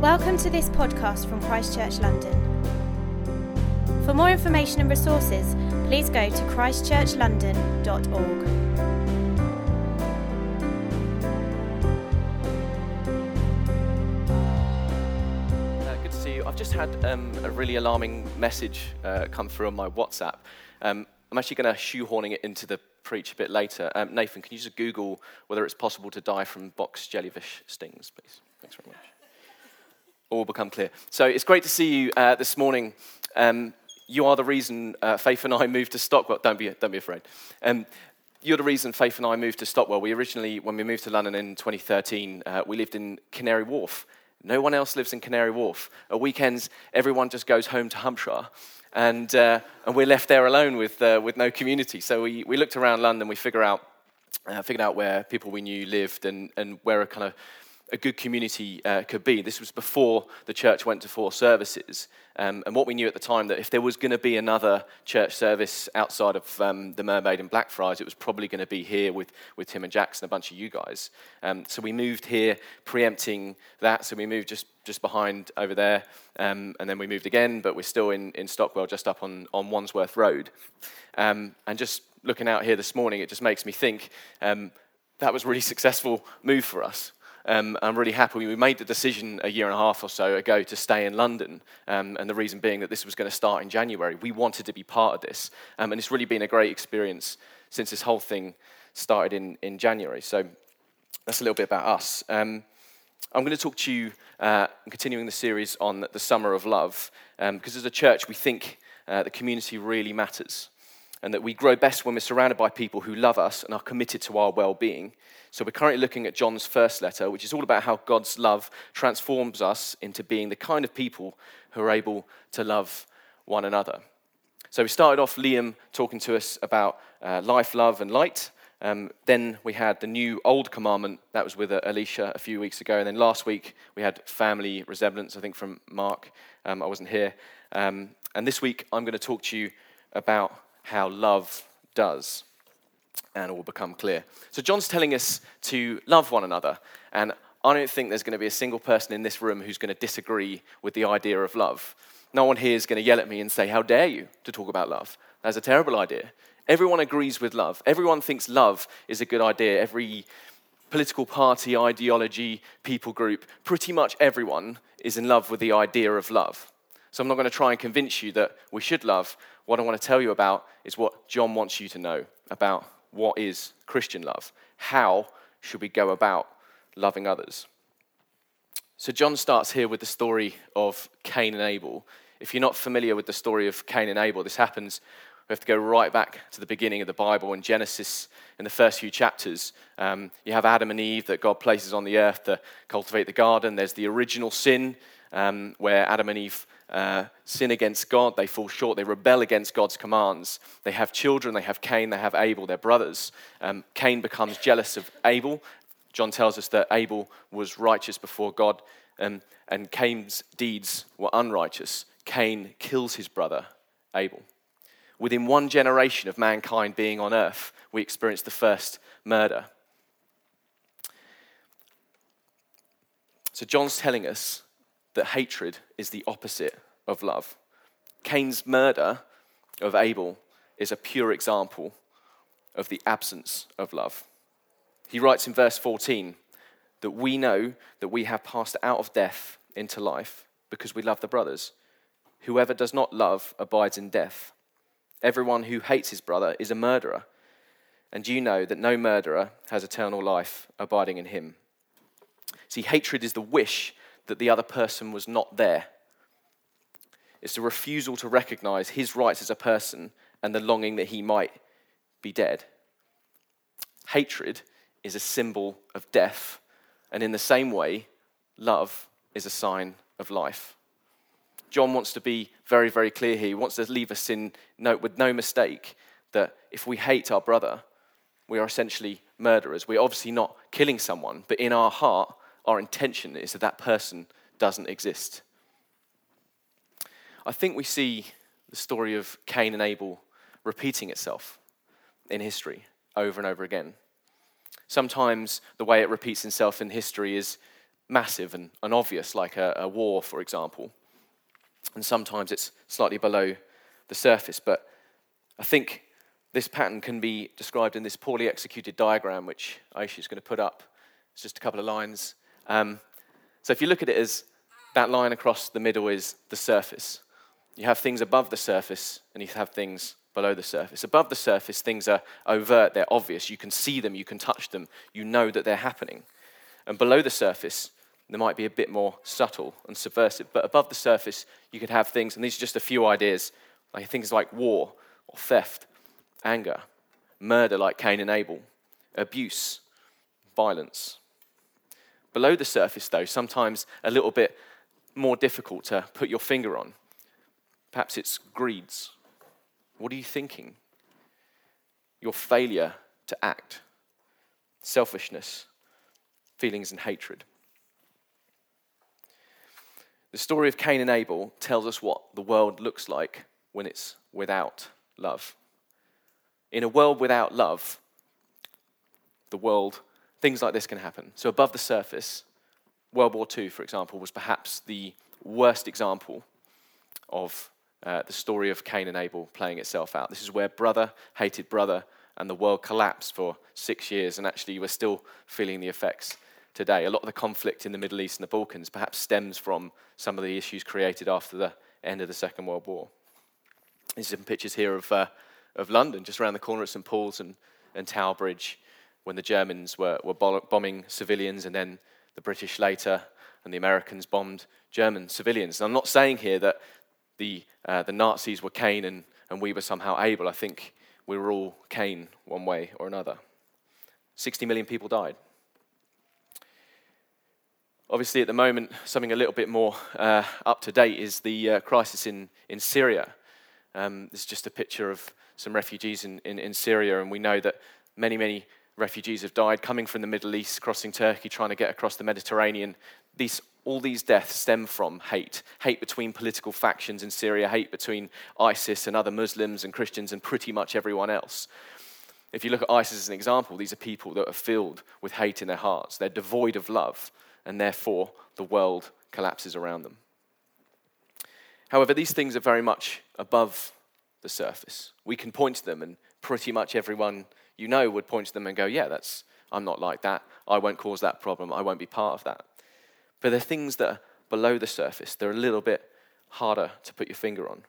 Welcome to this podcast from Christchurch London. For more information and resources, please go to christchurchlondon.org. Uh, good to see you. I've just had um, a really alarming message uh, come through on my WhatsApp. Um, I'm actually going to shoehorning it into the preach a bit later. Um, Nathan, can you just Google whether it's possible to die from box jellyfish stings, please? Thanks very much. All become clear. So it's great to see you uh, this morning. Um, you are the reason uh, Faith and I moved to Stockwell. Don't be, don't be afraid. Um, you're the reason Faith and I moved to Stockwell. We originally, when we moved to London in 2013, uh, we lived in Canary Wharf. No one else lives in Canary Wharf. At weekends, everyone just goes home to Hampshire. And, uh, and we're left there alone with, uh, with no community. So we, we looked around London, we figure out, uh, figured out where people we knew lived and, and where a kind of a good community uh, could be. This was before the church went to four services. Um, and what we knew at the time that if there was going to be another church service outside of um, the Mermaid and Blackfriars, it was probably going to be here with, with Tim and Jackson, a bunch of you guys. Um, so we moved here preempting that. So we moved just, just behind over there. Um, and then we moved again, but we're still in, in Stockwell, just up on, on Wandsworth Road. Um, and just looking out here this morning, it just makes me think um, that was a really successful move for us. Um, I'm really happy. We made the decision a year and a half or so ago to stay in London, um, and the reason being that this was going to start in January. We wanted to be part of this, um, and it's really been a great experience since this whole thing started in, in January. So that's a little bit about us. Um, I'm going to talk to you, uh, continuing the series on the summer of love, because um, as a church, we think uh, the community really matters and that we grow best when we're surrounded by people who love us and are committed to our well being. So, we're currently looking at John's first letter, which is all about how God's love transforms us into being the kind of people who are able to love one another. So, we started off Liam talking to us about uh, life, love, and light. Um, then we had the new old commandment that was with uh, Alicia a few weeks ago. And then last week we had family resemblance, I think, from Mark. Um, I wasn't here. Um, and this week I'm going to talk to you about how love does. And it will become clear. So, John's telling us to love one another. And I don't think there's going to be a single person in this room who's going to disagree with the idea of love. No one here is going to yell at me and say, How dare you to talk about love? That's a terrible idea. Everyone agrees with love. Everyone thinks love is a good idea. Every political party, ideology, people group, pretty much everyone is in love with the idea of love. So I'm not going to try and convince you that we should love. What I want to tell you about is what John wants you to know about what is Christian love. How should we go about loving others? So John starts here with the story of Cain and Abel. If you're not familiar with the story of Cain and Abel, this happens we have to go right back to the beginning of the Bible in Genesis, in the first few chapters. Um, you have Adam and Eve that God places on the earth to cultivate the garden. There's the original sin, um, where Adam and Eve uh, sin against God, they fall short, they rebel against God's commands. They have children, they have Cain, they have Abel, they're brothers. Um, Cain becomes jealous of Abel. John tells us that Abel was righteous before God, um, and Cain's deeds were unrighteous. Cain kills his brother, Abel. Within one generation of mankind being on earth, we experience the first murder. So, John's telling us that hatred is the opposite of love. Cain's murder of Abel is a pure example of the absence of love. He writes in verse 14 that we know that we have passed out of death into life because we love the brothers. Whoever does not love abides in death. Everyone who hates his brother is a murderer. And you know that no murderer has eternal life abiding in him. See, hatred is the wish that the other person was not there. It's a refusal to recognize his rights as a person and the longing that he might be dead. Hatred is a symbol of death, and in the same way, love is a sign of life. John wants to be very, very clear here. He wants to leave us in note with no mistake that if we hate our brother, we are essentially murderers. We're obviously not killing someone, but in our heart, our intention is that that person doesn't exist. I think we see the story of Cain and Abel repeating itself in history over and over again. Sometimes the way it repeats itself in history is massive and, and obvious, like a, a war, for example. And sometimes it's slightly below the surface. But I think this pattern can be described in this poorly executed diagram, which Aisha is going to put up. It's just a couple of lines. Um, so if you look at it as that line across the middle is the surface. You have things above the surface, and you have things below the surface. Above the surface, things are overt, they're obvious. You can see them, you can touch them, you know that they're happening. And below the surface, they might be a bit more subtle and subversive. But above the surface, you could have things, and these are just a few ideas, like things like war or theft anger, murder like Cain and Abel, abuse, violence. Below the surface, though, sometimes a little bit more difficult to put your finger on. Perhaps it's greeds. What are you thinking? Your failure to act, selfishness, feelings and hatred. The story of Cain and Abel tells us what the world looks like when it's without love. In a world without love, the world, things like this can happen. So, above the surface, World War II, for example, was perhaps the worst example of uh, the story of Cain and Abel playing itself out. This is where brother hated brother, and the world collapsed for six years, and actually, we're still feeling the effects today. A lot of the conflict in the Middle East and the Balkans perhaps stems from some of the issues created after the end of the Second World War. These are some pictures here of uh, of London, just around the corner at St Paul's and, and Tower Bridge, when the Germans were, were bombing civilians, and then the British later, and the Americans bombed German civilians. And I'm not saying here that the, uh, the Nazis were Cain and, and we were somehow Abel. I think we were all Cain one way or another. 60 million people died. Obviously, at the moment, something a little bit more uh, up to date is the uh, crisis in, in Syria. Um, this is just a picture of some refugees in, in, in Syria, and we know that many, many refugees have died coming from the Middle East, crossing Turkey, trying to get across the Mediterranean. These, all these deaths stem from hate hate between political factions in Syria, hate between ISIS and other Muslims and Christians and pretty much everyone else. If you look at ISIS as an example, these are people that are filled with hate in their hearts. They're devoid of love, and therefore the world collapses around them. However, these things are very much above the surface. We can point to them, and pretty much everyone you know would point to them and go, Yeah, that's, I'm not like that. I won't cause that problem. I won't be part of that. But the things that are below the surface, they're a little bit harder to put your finger on.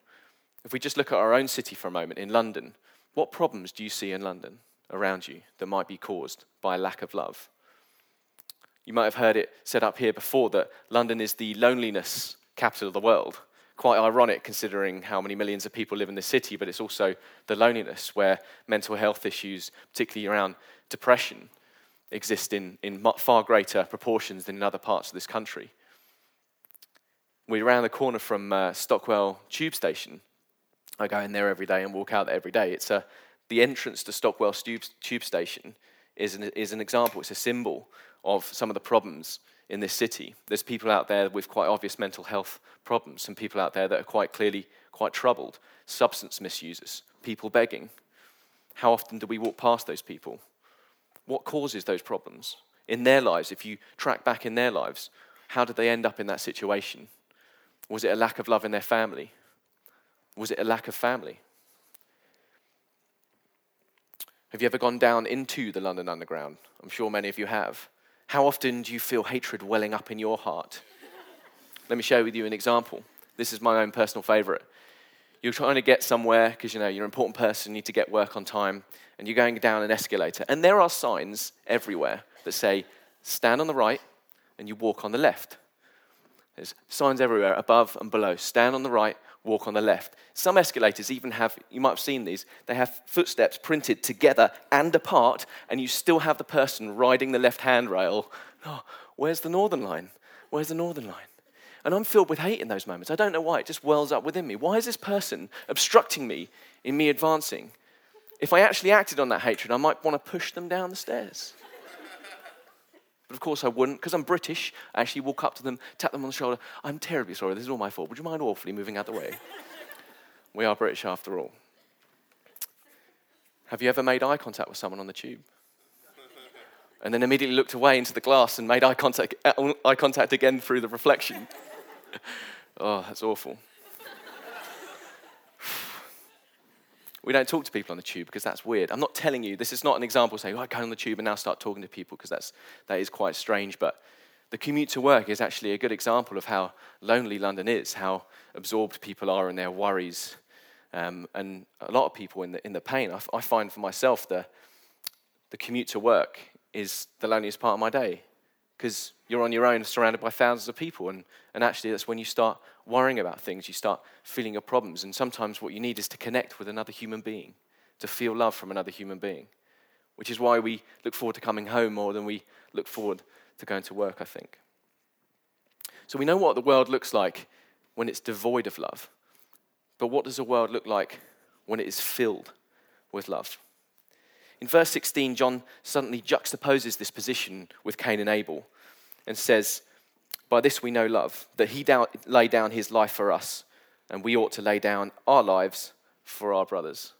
If we just look at our own city for a moment, in London, what problems do you see in London around you that might be caused by a lack of love? You might have heard it said up here before that London is the loneliness capital of the world quite ironic considering how many millions of people live in the city, but it's also the loneliness where mental health issues, particularly around depression, exist in, in far greater proportions than in other parts of this country. We're around the corner from uh, Stockwell Tube Station. I go in there every day and walk out there every day. It's a, the entrance to Stockwell Tube, Tube Station is an, is an example, it's a symbol of some of the problems in this city. There's people out there with quite obvious mental health problems, some people out there that are quite clearly quite troubled, substance misusers, people begging. How often do we walk past those people? What causes those problems in their lives? If you track back in their lives, how did they end up in that situation? Was it a lack of love in their family? Was it a lack of family? Have you ever gone down into the London Underground? I'm sure many of you have. How often do you feel hatred welling up in your heart? Let me share with you an example. This is my own personal favorite. You're trying to get somewhere because you know you're an important person, you need to get work on time, and you're going down an escalator. And there are signs everywhere that say, stand on the right and you walk on the left. There's signs everywhere, above and below. Stand on the right, walk on the left. Some escalators even have, you might have seen these, they have footsteps printed together and apart, and you still have the person riding the left handrail. Oh, where's the northern line? Where's the northern line? And I'm filled with hate in those moments. I don't know why. It just wells up within me. Why is this person obstructing me in me advancing? If I actually acted on that hatred, I might want to push them down the stairs. But of course I wouldn't, because I'm British. I actually walk up to them, tap them on the shoulder. I'm terribly sorry, this is all my fault. Would you mind awfully moving out of the way? we are British after all. Have you ever made eye contact with someone on the tube? and then immediately looked away into the glass and made eye contact, uh, eye contact again through the reflection. oh, that's awful. We don't talk to people on the tube because that's weird. I'm not telling you, this is not an example saying, oh, I go on the tube and now start talking to people because that's, quite strange. But the commute to work is actually a good example of how lonely London is, how absorbed people are in their worries. Um, and a lot of people in the, in the pain. I, f- I find for myself the, the commute to work is the loneliest part of my day because you're on your own, surrounded by thousands of people. And, and actually, that's when you start worrying about things, you start feeling your problems. And sometimes what you need is to connect with another human being, to feel love from another human being, which is why we look forward to coming home more than we look forward to going to work, I think. So we know what the world looks like when it's devoid of love. But what does the world look like when it is filled with love? In verse 16, John suddenly juxtaposes this position with Cain and Abel and says, By this we know love, that he down, laid down his life for us, and we ought to lay down our lives for our brothers.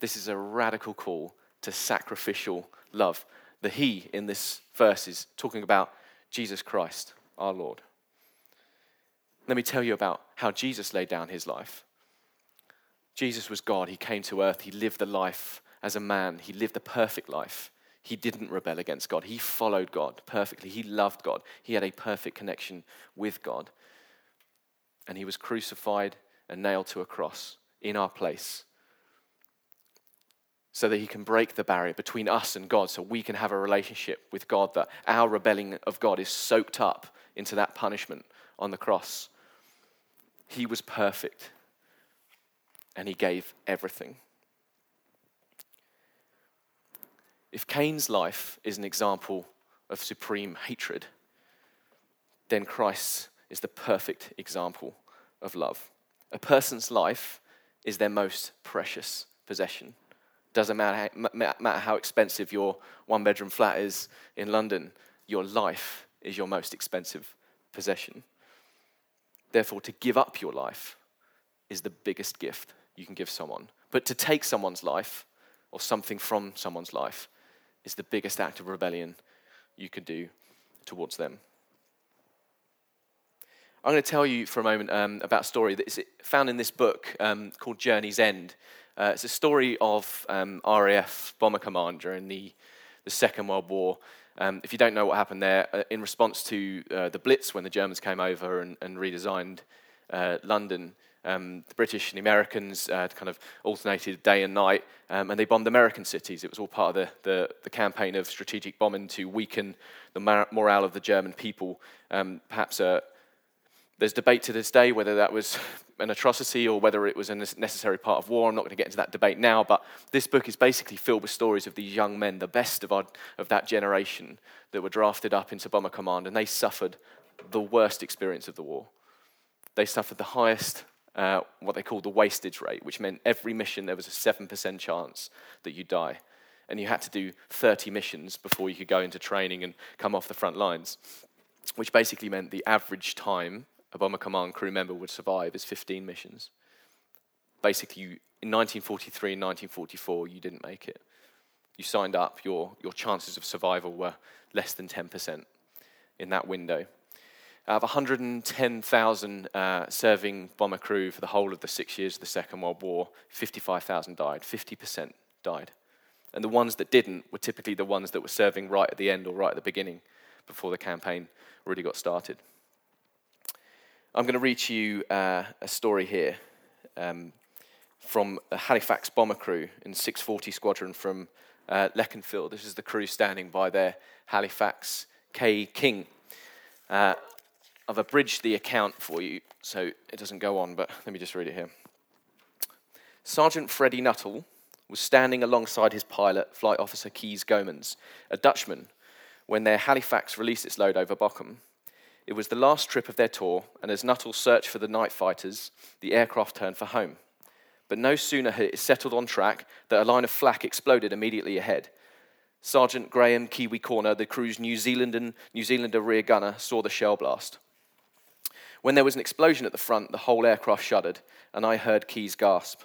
This is a radical call to sacrificial love. The he in this verse is talking about Jesus Christ, our Lord. Let me tell you about how Jesus laid down his life. Jesus was God. He came to earth. He lived the life as a man, he lived a perfect life. He didn't rebel against God. He followed God perfectly. He loved God. He had a perfect connection with God. And he was crucified and nailed to a cross in our place so that he can break the barrier between us and God so we can have a relationship with God, that our rebelling of God is soaked up into that punishment on the cross. He was perfect and he gave everything. If Cain's life is an example of supreme hatred, then Christ is the perfect example of love. A person's life is their most precious possession. Doesn't matter how, matter how expensive your one bedroom flat is in London, your life is your most expensive possession. Therefore, to give up your life is the biggest gift you can give someone. But to take someone's life or something from someone's life is the biggest act of rebellion you could do towards them. I'm going to tell you for a moment um, about a story that is found in this book um, called Journey's End. Uh, it's a story of um, RAF Bomber Command during the, the Second World War. Um, if you don't know what happened there, uh, in response to uh, the Blitz when the Germans came over and, and redesigned uh, London, um, the British and the Americans uh, kind of alternated day and night, um, and they bombed American cities. It was all part of the, the, the campaign of strategic bombing to weaken the morale of the German people. Um, perhaps uh, there's debate to this day whether that was an atrocity or whether it was a necessary part of war. I'm not going to get into that debate now, but this book is basically filled with stories of these young men, the best of, our, of that generation, that were drafted up into Bomber Command, and they suffered the worst experience of the war. They suffered the highest uh, what they called the wastage rate, which meant every mission there was a 7% chance that you die. And you had to do 30 missions before you could go into training and come off the front lines, which basically meant the average time a Bomber Command crew member would survive is 15 missions. Basically, you, in 1943 and 1944, you didn't make it. You signed up, your, your chances of survival were less than 10% in that window. Of 110,000 uh, serving bomber crew for the whole of the six years of the Second World War, 55,000 died. 50% died. And the ones that didn't were typically the ones that were serving right at the end or right at the beginning before the campaign really got started. I'm going to read to you uh, a story here um, from a Halifax bomber crew in 640 Squadron from uh, Leconfield. This is the crew standing by their Halifax K King. Uh, I've abridged the account for you so it doesn't go on, but let me just read it here. Sergeant Freddie Nuttall was standing alongside his pilot, Flight Officer Kees Gomans, a Dutchman, when their Halifax released its load over Bochum. It was the last trip of their tour, and as Nuttall searched for the night fighters, the aircraft turned for home. But no sooner had it settled on track that a line of flak exploded immediately ahead. Sergeant Graham Kiwi Corner, the crew's New, Zealand New Zealander rear gunner, saw the shell blast. When there was an explosion at the front, the whole aircraft shuddered, and I heard Kees gasp.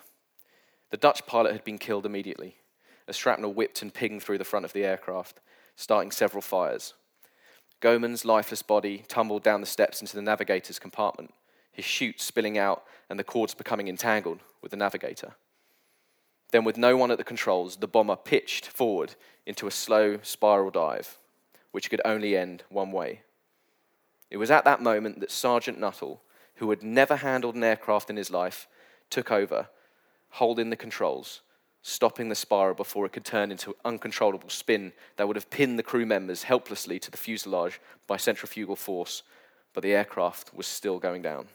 The Dutch pilot had been killed immediately. A shrapnel whipped and pinged through the front of the aircraft. starting several fires. Goman's lifeless body tumbled down the steps into the navigator's compartment, his chute spilling out and the cords becoming entangled with the navigator. Then, with no one at the controls, the bomber pitched forward into a slow spiral dive, which could only end one way. It was at that moment that Sergeant Nuttall, who had never handled an aircraft in his life, took over, holding the controls, stopping the spiral before it could turn into an uncontrollable spin that would have pinned the crew members helplessly to the fuselage by centrifugal force, but the aircraft was still going down.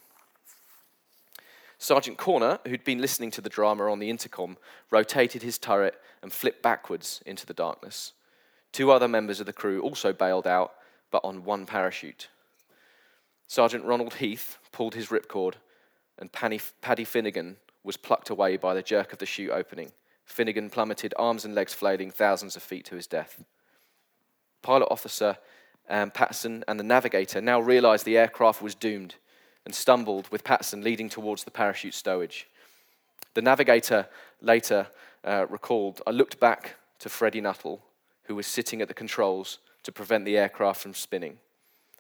Sergeant Corner, who'd been listening to the drama on the intercom, rotated his turret and flipped backwards into the darkness. Two other members of the crew also bailed out, but on one parachute. Sergeant Ronald Heath pulled his ripcord, and Paddy Finnegan was plucked away by the jerk of the chute opening. Finnegan plummeted, arms and legs flailing thousands of feet to his death. Pilot officer um, and the navigator now realized the aircraft was doomed and stumbled with Patterson leading towards the parachute stowage. The navigator later uh, recalled, I looked back to Freddie Nuttall, who was sitting at the controls to prevent the aircraft from spinning.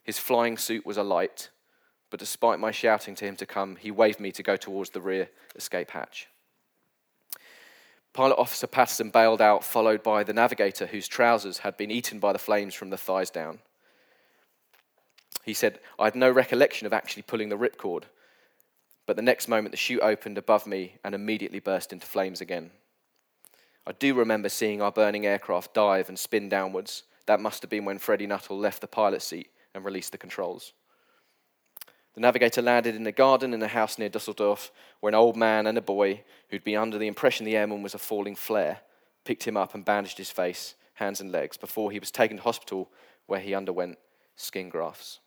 His flying suit was alight, but despite my shouting to him to come, he waved me to go towards the rear escape hatch. Pilot Officer Patterson bailed out, followed by the navigator, whose trousers had been eaten by the flames from the thighs down. He said, I had no recollection of actually pulling the ripcord, but the next moment the chute opened above me and immediately burst into flames again. I do remember seeing our burning aircraft dive and spin downwards. That must have been when Freddie Nuttall left the pilot seat and released the controls. The navigator landed in a garden in a house near Dusseldorf, where an old man and a boy, who'd been under the impression the airman was a falling flare, picked him up and bandaged his face, hands, and legs before he was taken to hospital, where he underwent skin grafts.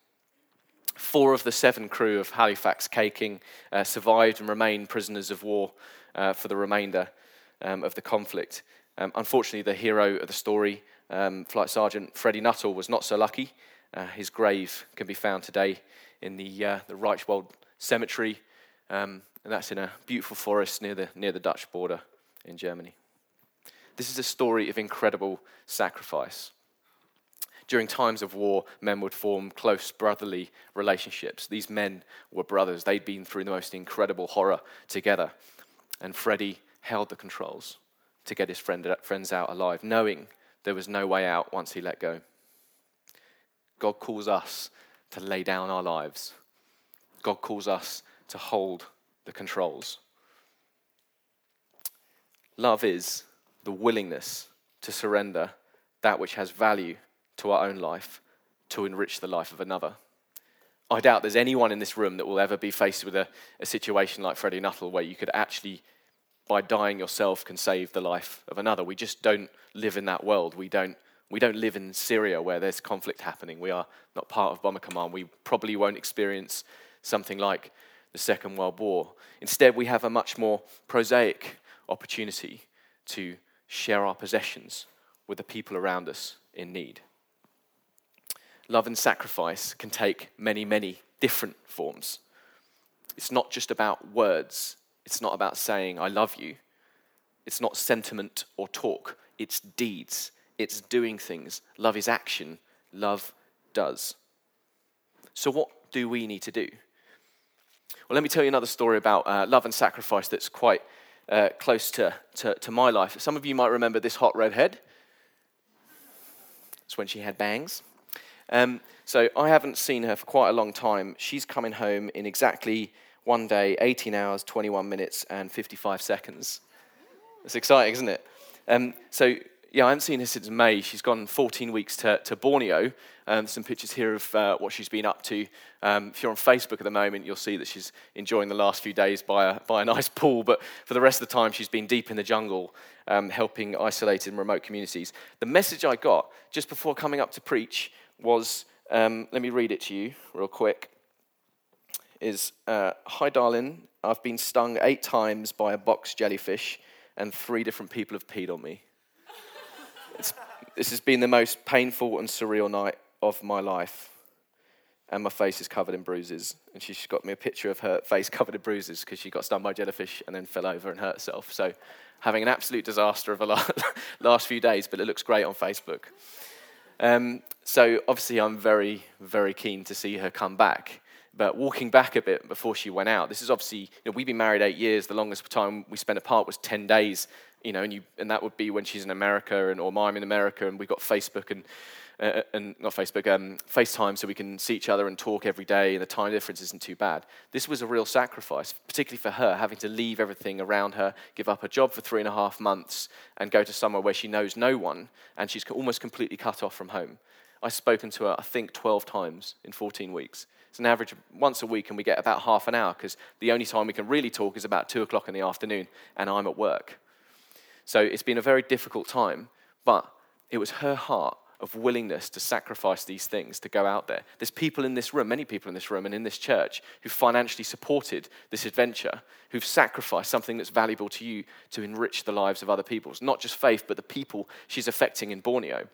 Four of the seven crew of Halifax K-King uh, survived and remained prisoners of war uh, for the remainder um, of the conflict. Um, unfortunately, the hero of the story, um, Flight Sergeant Freddie Nuttall, was not so lucky. Uh, his grave can be found today in the, uh, the Reichswald Cemetery, um, and that's in a beautiful forest near the, near the Dutch border in Germany. This is a story of incredible sacrifice. During times of war, men would form close brotherly relationships. These men were brothers. They'd been through the most incredible horror together. And Freddie held the controls to get his friend, friends out alive, knowing there was no way out once he let go. God calls us to lay down our lives. God calls us to hold the controls. Love is the willingness to surrender that which has value to our own life to enrich the life of another. I doubt there's anyone in this room that will ever be faced with a, a situation like Freddie Nuttall where you could actually, by dying yourself, can save the life of another. We just don't live in that world. We don't, we don't live in Syria where there's conflict happening. We are not part of Bomber Command. We probably won't experience something like the Second World War. Instead, we have a much more prosaic opportunity to share our possessions with the people around us in need love and sacrifice can take many, many different forms. It's not just about words, it's not about saying, I love you. It's not sentiment or talk, it's deeds, it's doing things. Love is action, love does. So, what do we need to do? Well, let me tell you another story about uh, love and sacrifice that's quite uh, close to, to, to my life. Some of you might remember this hot redhead. It's when she had bangs. Um, so I haven't seen her for quite a long time. She's coming home in exactly one day, 18 hours, 21 minutes, and 55 seconds. It's exciting, isn't it? Um, so yeah, I haven't seen her since May. She's gone 14 weeks to, to Borneo. Um, some pictures here of uh, what she's been up to. Um, if you're on Facebook at the moment, you'll see that she's enjoying the last few days by a, by a nice pool. But for the rest of the time, she's been deep in the jungle, um, helping isolated and remote communities. The message I got just before coming up to preach was um, let me read it to you real quick. Is uh, Hi, darling. I've been stung eight times by a box jellyfish, and three different people have peed on me. This has been the most painful and surreal night of my life. And my face is covered in bruises. And she's got me a picture of her face covered in bruises because she got stung by jellyfish and then fell over and hurt herself. So, having an absolute disaster of a last few days, but it looks great on Facebook. Um, so obviously, I'm very, very keen to see her come back. But walking back a bit before she went out, this is obviously, you know, we've been married eight years. The longest time we spent apart was 10 days, you know, and, you, and that would be when she's in America and, or I'm in America and we've got Facebook and, uh, and not Facebook, um, FaceTime so we can see each other and talk every day and the time difference isn't too bad. This was a real sacrifice, particularly for her, having to leave everything around her, give up her job for three and a half months and go to somewhere where she knows no one and she's almost completely cut off from home. I've spoken to her, I think, 12 times in 14 weeks. It's an average once a week, and we get about half an hour because the only time we can really talk is about 2 o'clock in the afternoon, and I'm at work. So it's been a very difficult time, but it was her heart of willingness to sacrifice these things to go out there. There's people in this room, many people in this room and in this church, who financially supported this adventure, who've sacrificed something that's valuable to you to enrich the lives of other people. It's not just faith, but the people she's affecting in Borneo.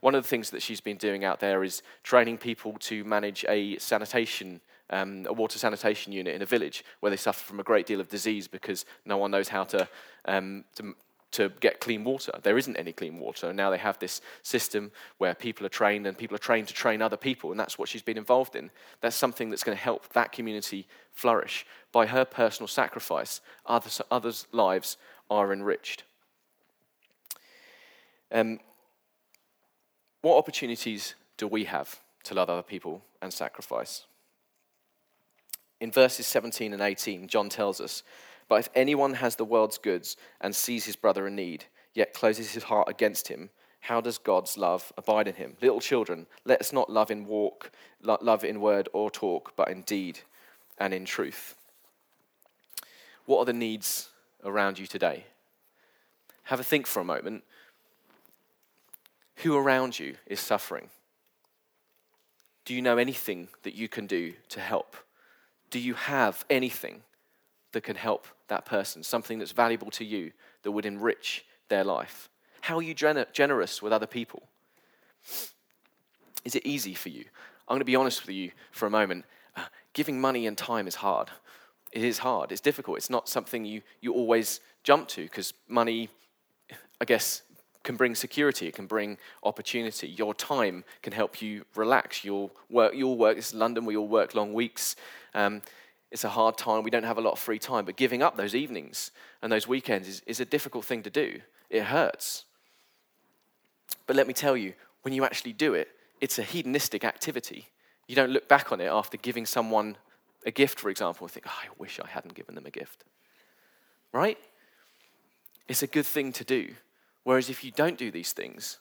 One of the things that she's been doing out there is training people to manage a sanitation um, a water sanitation unit in a village where they suffer from a great deal of disease because no one knows how to, um, to to get clean water. There isn't any clean water. And now they have this system where people are trained and people are trained to train other people. And that's what she's been involved in. That's something that's going to help that community flourish. By her personal sacrifice, others, others' lives are enriched. Um, what opportunities do we have to love other people and sacrifice? In verses 17 and 18, John tells us but if anyone has the world's goods and sees his brother in need, yet closes his heart against him, how does God's love abide in him? Little children, let us not love in walk, love in word or talk, but in deed and in truth. What are the needs around you today? Have a think for a moment. Who around you is suffering? Do you know anything that you can do to help? Do you have anything that can help that person, something that's valuable to you that would enrich their life? How are you generous with other people? Is it easy for you? I'm going to be honest with you for a moment. Uh, giving money and time is hard. It is hard. It's difficult. It's not something you, you always jump to because money, I guess, can bring security. It can bring opportunity. Your time can help you relax. You'll work. You'll work. Is London. We all work long weeks. Um, it's a hard time. We don't have a lot of free time. But giving up those evenings and those weekends is, is a difficult thing to do. It hurts. But let me tell you, when you actually do it, it's a hedonistic activity. You don't look back on it after giving someone a gift, for example, and think, oh, I wish I hadn't given them a gift. Right? It's a good thing to do. Whereas if you don't do these things,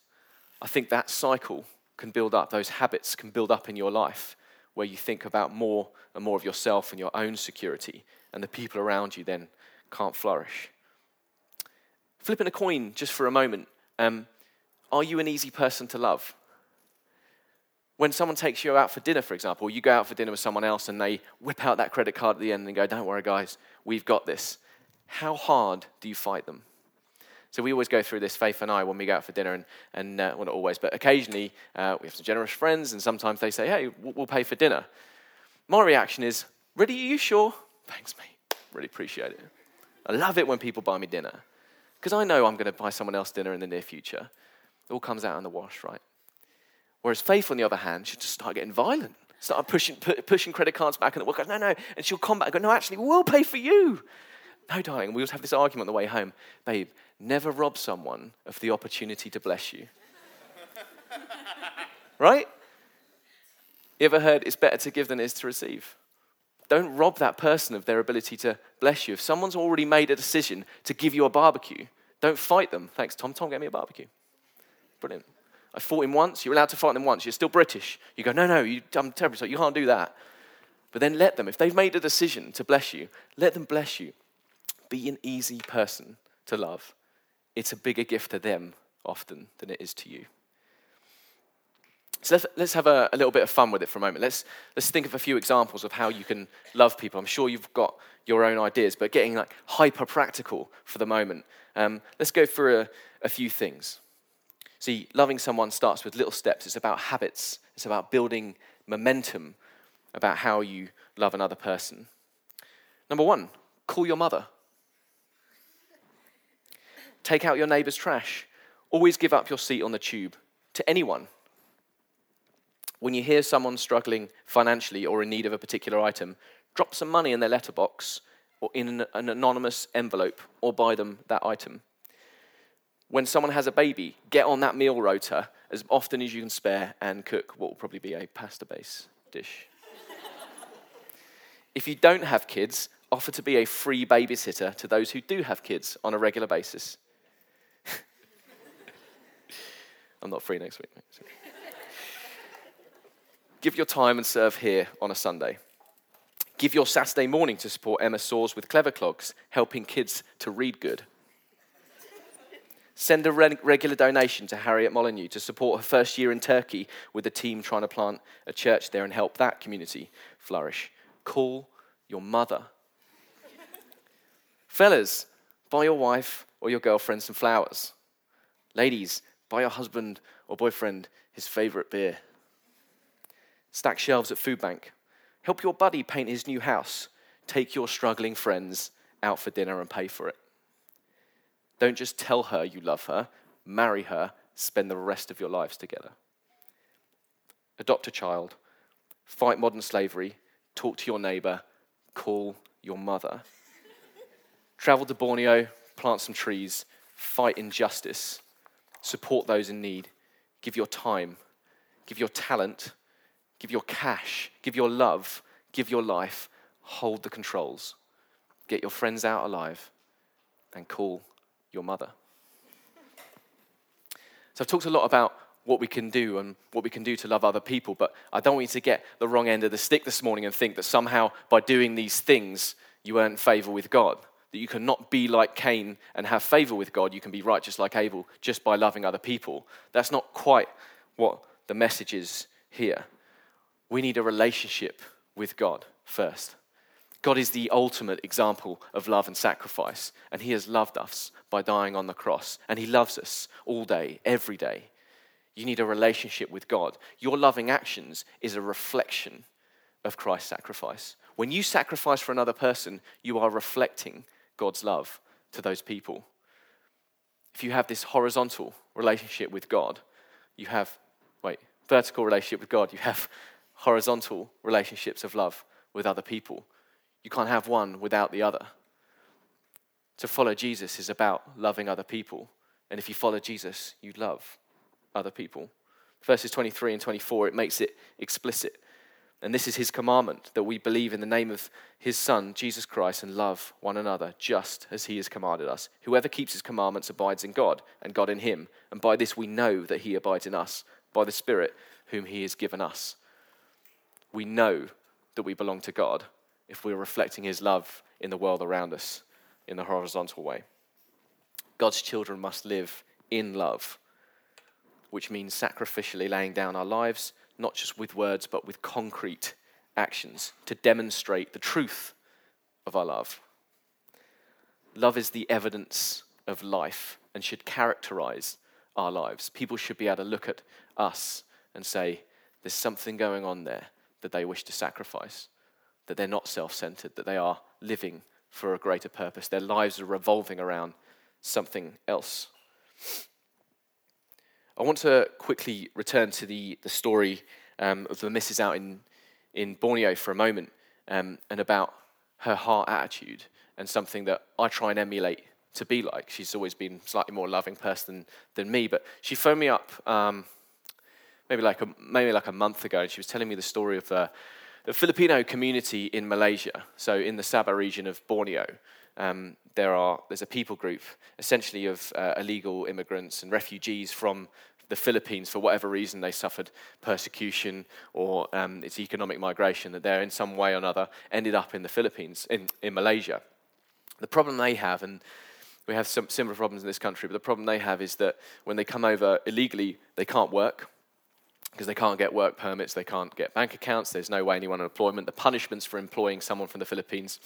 I think that cycle can build up, those habits can build up in your life where you think about more and more of yourself and your own security, and the people around you then can't flourish. Flipping a coin just for a moment, um, are you an easy person to love? When someone takes you out for dinner, for example, you go out for dinner with someone else and they whip out that credit card at the end and go, Don't worry, guys, we've got this. How hard do you fight them? So we always go through this, Faith and I, when we go out for dinner, and, and uh, well, not always, but occasionally uh, we have some generous friends, and sometimes they say, hey, we'll pay for dinner. My reaction is, really, are you sure? Thanks, mate. Really appreciate it. I love it when people buy me dinner, because I know I'm going to buy someone else dinner in the near future. It all comes out in the wash, right? Whereas Faith, on the other hand, should just start getting violent. Start pushing, pu- pushing credit cards back in the work. No, no. And she'll come back and go, no, actually, we'll pay for you. No, darling. We always have this argument on the way home. Babe, never rob someone of the opportunity to bless you. right? You ever heard it's better to give than it is to receive? Don't rob that person of their ability to bless you. If someone's already made a decision to give you a barbecue, don't fight them. Thanks, Tom. Tom gave me a barbecue. Brilliant. I fought him once. You're allowed to fight them once. You're still British. You go, no, no, you, I'm terribly sorry. You can't do that. But then let them. If they've made a decision to bless you, let them bless you. Be an easy person to love it's a bigger gift to them often than it is to you. So let's, let's have a, a, little bit of fun with it for a moment. Let's, let's think of a few examples of how you can love people. I'm sure you've got your own ideas, but getting like hyper practical for the moment. Um, let's go through a, a few things. See, loving someone starts with little steps. It's about habits, it's about building momentum about how you love another person. Number one, call your mother. Take out your neighbour's trash. Always give up your seat on the tube to anyone, When you hear someone struggling financially or in need of a particular item, drop some money in their letterbox or in an anonymous envelope or buy them that item. When someone has a baby, get on that meal rota as often as you can spare and cook what will probably be a pasta base dish. if you don't have kids, offer to be a free babysitter to those who do have kids on a regular basis. I'm not free next week. Give your time and serve here on a Sunday. Give your Saturday morning to support Emma Soars with Clever Clogs, helping kids to read good. Send a re- regular donation to Harriet Molyneux to support her first year in Turkey with the team trying to plant a church there and help that community flourish. Call your mother. Fellas, buy your wife or your girlfriend some flowers. Ladies, buy your husband or boyfriend his favorite beer. Stack shelves at food bank. Help your buddy paint his new house. Take your struggling friends out for dinner and pay for it. Don't just tell her you love her, marry her, spend the rest of your lives together. Adopt a child, fight modern slavery, talk to your neighbor, call your mother. Travel to Borneo, plant some trees, fight injustice, support those in need, give your time, give your talent, give your cash, give your love, give your life, hold the controls, get your friends out alive, and call your mother. So I've talked a lot about what we can do and what we can do to love other people, but I don't want you to get the wrong end of the stick this morning and think that somehow by doing these things you earn favor with God. That you cannot be like Cain and have favor with God. You can be righteous like Abel just by loving other people. That's not quite what the message is here. We need a relationship with God first. God is the ultimate example of love and sacrifice, and He has loved us by dying on the cross, and He loves us all day, every day. You need a relationship with God. Your loving actions is a reflection of Christ's sacrifice. When you sacrifice for another person, you are reflecting God's love to those people. If you have this horizontal relationship with God, you have, wait, vertical relationship with God, you have horizontal relationships of love with other people. You can't have one without the other. To follow Jesus is about loving other people. And if you follow Jesus, you love other people. Verses 23 and 24, it makes it explicit. And this is his commandment that we believe in the name of his Son, Jesus Christ, and love one another just as he has commanded us. Whoever keeps his commandments abides in God, and God in him. And by this we know that he abides in us, by the Spirit whom he has given us. We know that we belong to God if we're reflecting his love in the world around us in the horizontal way. God's children must live in love, which means sacrificially laying down our lives, not just with words, but with concrete actions to demonstrate the truth of our love. Love is the evidence of life and should characterize our lives. People should be able to look at us and say, there's something going on there that they wish to sacrifice that they're not self centered, that they are living for a greater purpose. Their lives are revolving around something else. I want to quickly return to the, the story um, of the missus out in, in Borneo for a moment um, and about her heart attitude and something that I try and emulate to be like. She's always been slightly more loving person than me, but she phoned me up um, maybe, like a, maybe like a month ago and she was telling me the story of uh, the Filipino community in Malaysia, so in the Sabah region of Borneo, um, there are, there's a people group essentially of uh, illegal immigrants and refugees from the Philippines for whatever reason they suffered persecution or um, it's economic migration that they're in some way or another ended up in the Philippines, in, in Malaysia. The problem they have, and we have some similar problems in this country, but the problem they have is that when they come over illegally, they can't work because they can't get work permits, they can't get bank accounts, there's no way anyone on employment. The punishments for employing someone from the Philippines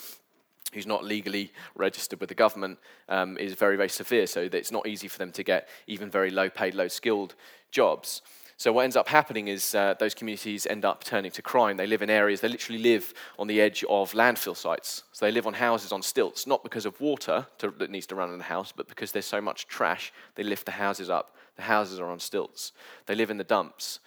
who's not legally registered with the government um, is very, very severe, so it's not easy for them to get even very low paid, low skilled jobs. So, what ends up happening is uh, those communities end up turning to crime. They live in areas, they literally live on the edge of landfill sites. So, they live on houses on stilts, not because of water to, that needs to run in the house, but because there's so much trash, they lift the houses up. The houses are on stilts. They live in the dumps.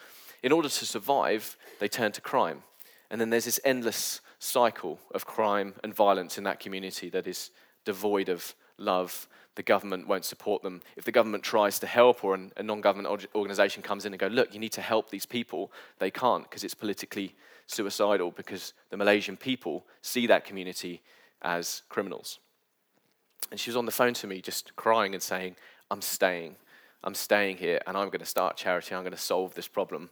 In order to survive, they turn to crime. And then there's this endless cycle of crime and violence in that community that is devoid of love. The government won't support them. If the government tries to help or a non government organization comes in and go, look, you need to help these people, they can't because it's politically suicidal because the Malaysian people see that community as criminals. And she was on the phone to me just crying and saying, I'm staying. I'm staying here and I'm going to start charity. I'm going to solve this problem.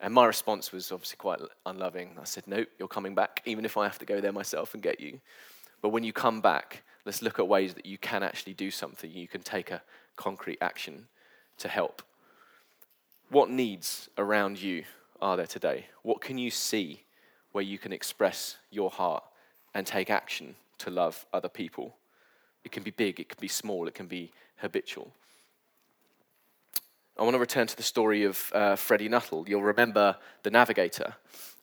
And my response was obviously quite unloving. I said, Nope, you're coming back, even if I have to go there myself and get you. But when you come back, let's look at ways that you can actually do something. You can take a concrete action to help. What needs around you are there today? What can you see where you can express your heart and take action to love other people? It can be big, it can be small, it can be habitual. I want to return to the story of uh, Freddie Nuttall. You'll remember the navigator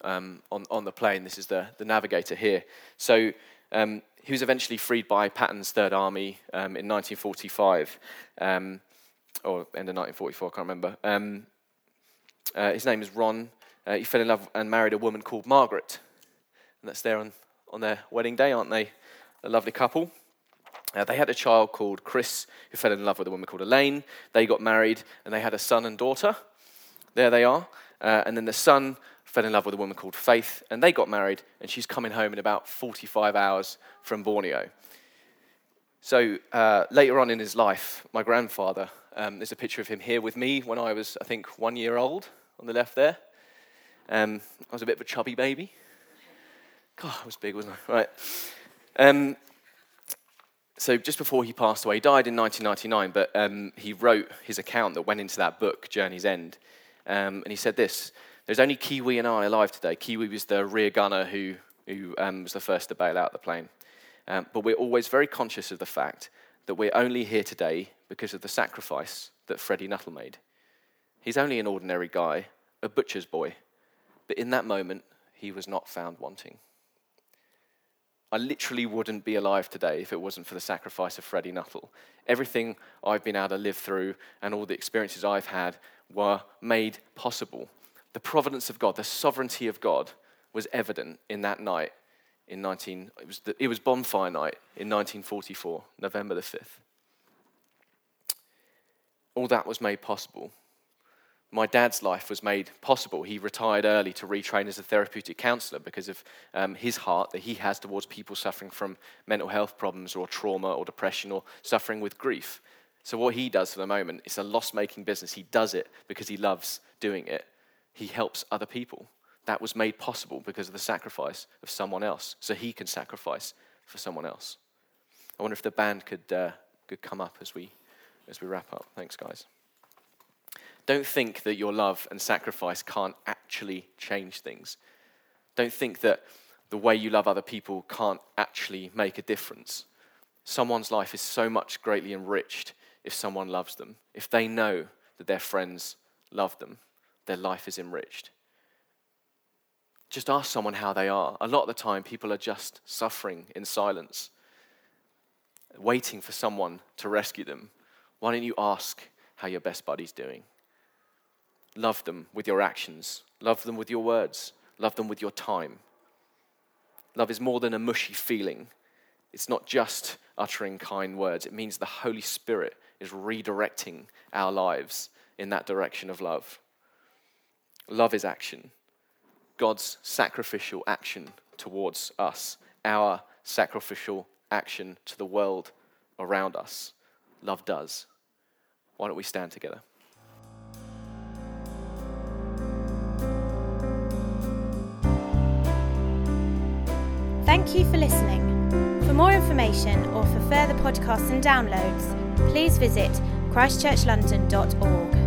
um, on, on the plane. This is the, the navigator here. So um, he was eventually freed by Patton's Third Army um, in 1945, um, or end of 1944, I can't remember. Um, uh, his name is Ron. Uh, he fell in love and married a woman called Margaret. And that's there on, on their wedding day, aren't they? A lovely couple. Uh, they had a child called Chris who fell in love with a woman called Elaine. They got married and they had a son and daughter. There they are. Uh, and then the son fell in love with a woman called Faith and they got married and she's coming home in about 45 hours from Borneo. So uh, later on in his life, my grandfather, um, there's a picture of him here with me when I was, I think, one year old on the left there. Um, I was a bit of a chubby baby. God, I was big, wasn't I? Right. Um, so just before he passed away, he died in 1999, but um, he wrote his account that went into that book, Journey's End. Um, and he said this There's only Kiwi and I alive today. Kiwi was the rear gunner who, who um, was the first to bail out the plane. Um, but we're always very conscious of the fact that we're only here today because of the sacrifice that Freddie Nuttall made. He's only an ordinary guy, a butcher's boy. But in that moment, he was not found wanting. I literally wouldn't be alive today if it wasn't for the sacrifice of Freddie Nuttall. Everything I've been able to live through and all the experiences I've had were made possible. The providence of God, the sovereignty of God was evident in that night in 19 it was, the, it was bonfire night in 1944 november the 5th all that was made possible my dad's life was made possible. He retired early to retrain as a therapeutic counselor because of um, his heart that he has towards people suffering from mental health problems or trauma or depression or suffering with grief. So, what he does for the moment is a loss making business. He does it because he loves doing it. He helps other people. That was made possible because of the sacrifice of someone else. So, he can sacrifice for someone else. I wonder if the band could, uh, could come up as we, as we wrap up. Thanks, guys. Don't think that your love and sacrifice can't actually change things. Don't think that the way you love other people can't actually make a difference. Someone's life is so much greatly enriched if someone loves them. If they know that their friends love them, their life is enriched. Just ask someone how they are. A lot of the time, people are just suffering in silence, waiting for someone to rescue them. Why don't you ask how your best buddy's doing? Love them with your actions, love them with your words, love them with your time. Love is more than a mushy feeling. It's not just uttering kind words. It means the Holy Spirit is redirecting our lives in that direction of love. Love is action. God's sacrificial action towards us, our sacrificial action to the world around us. Love does. Why don't we stand together? Thank you for listening. For more information or for further podcasts and downloads, please visit christchurchlondon.org.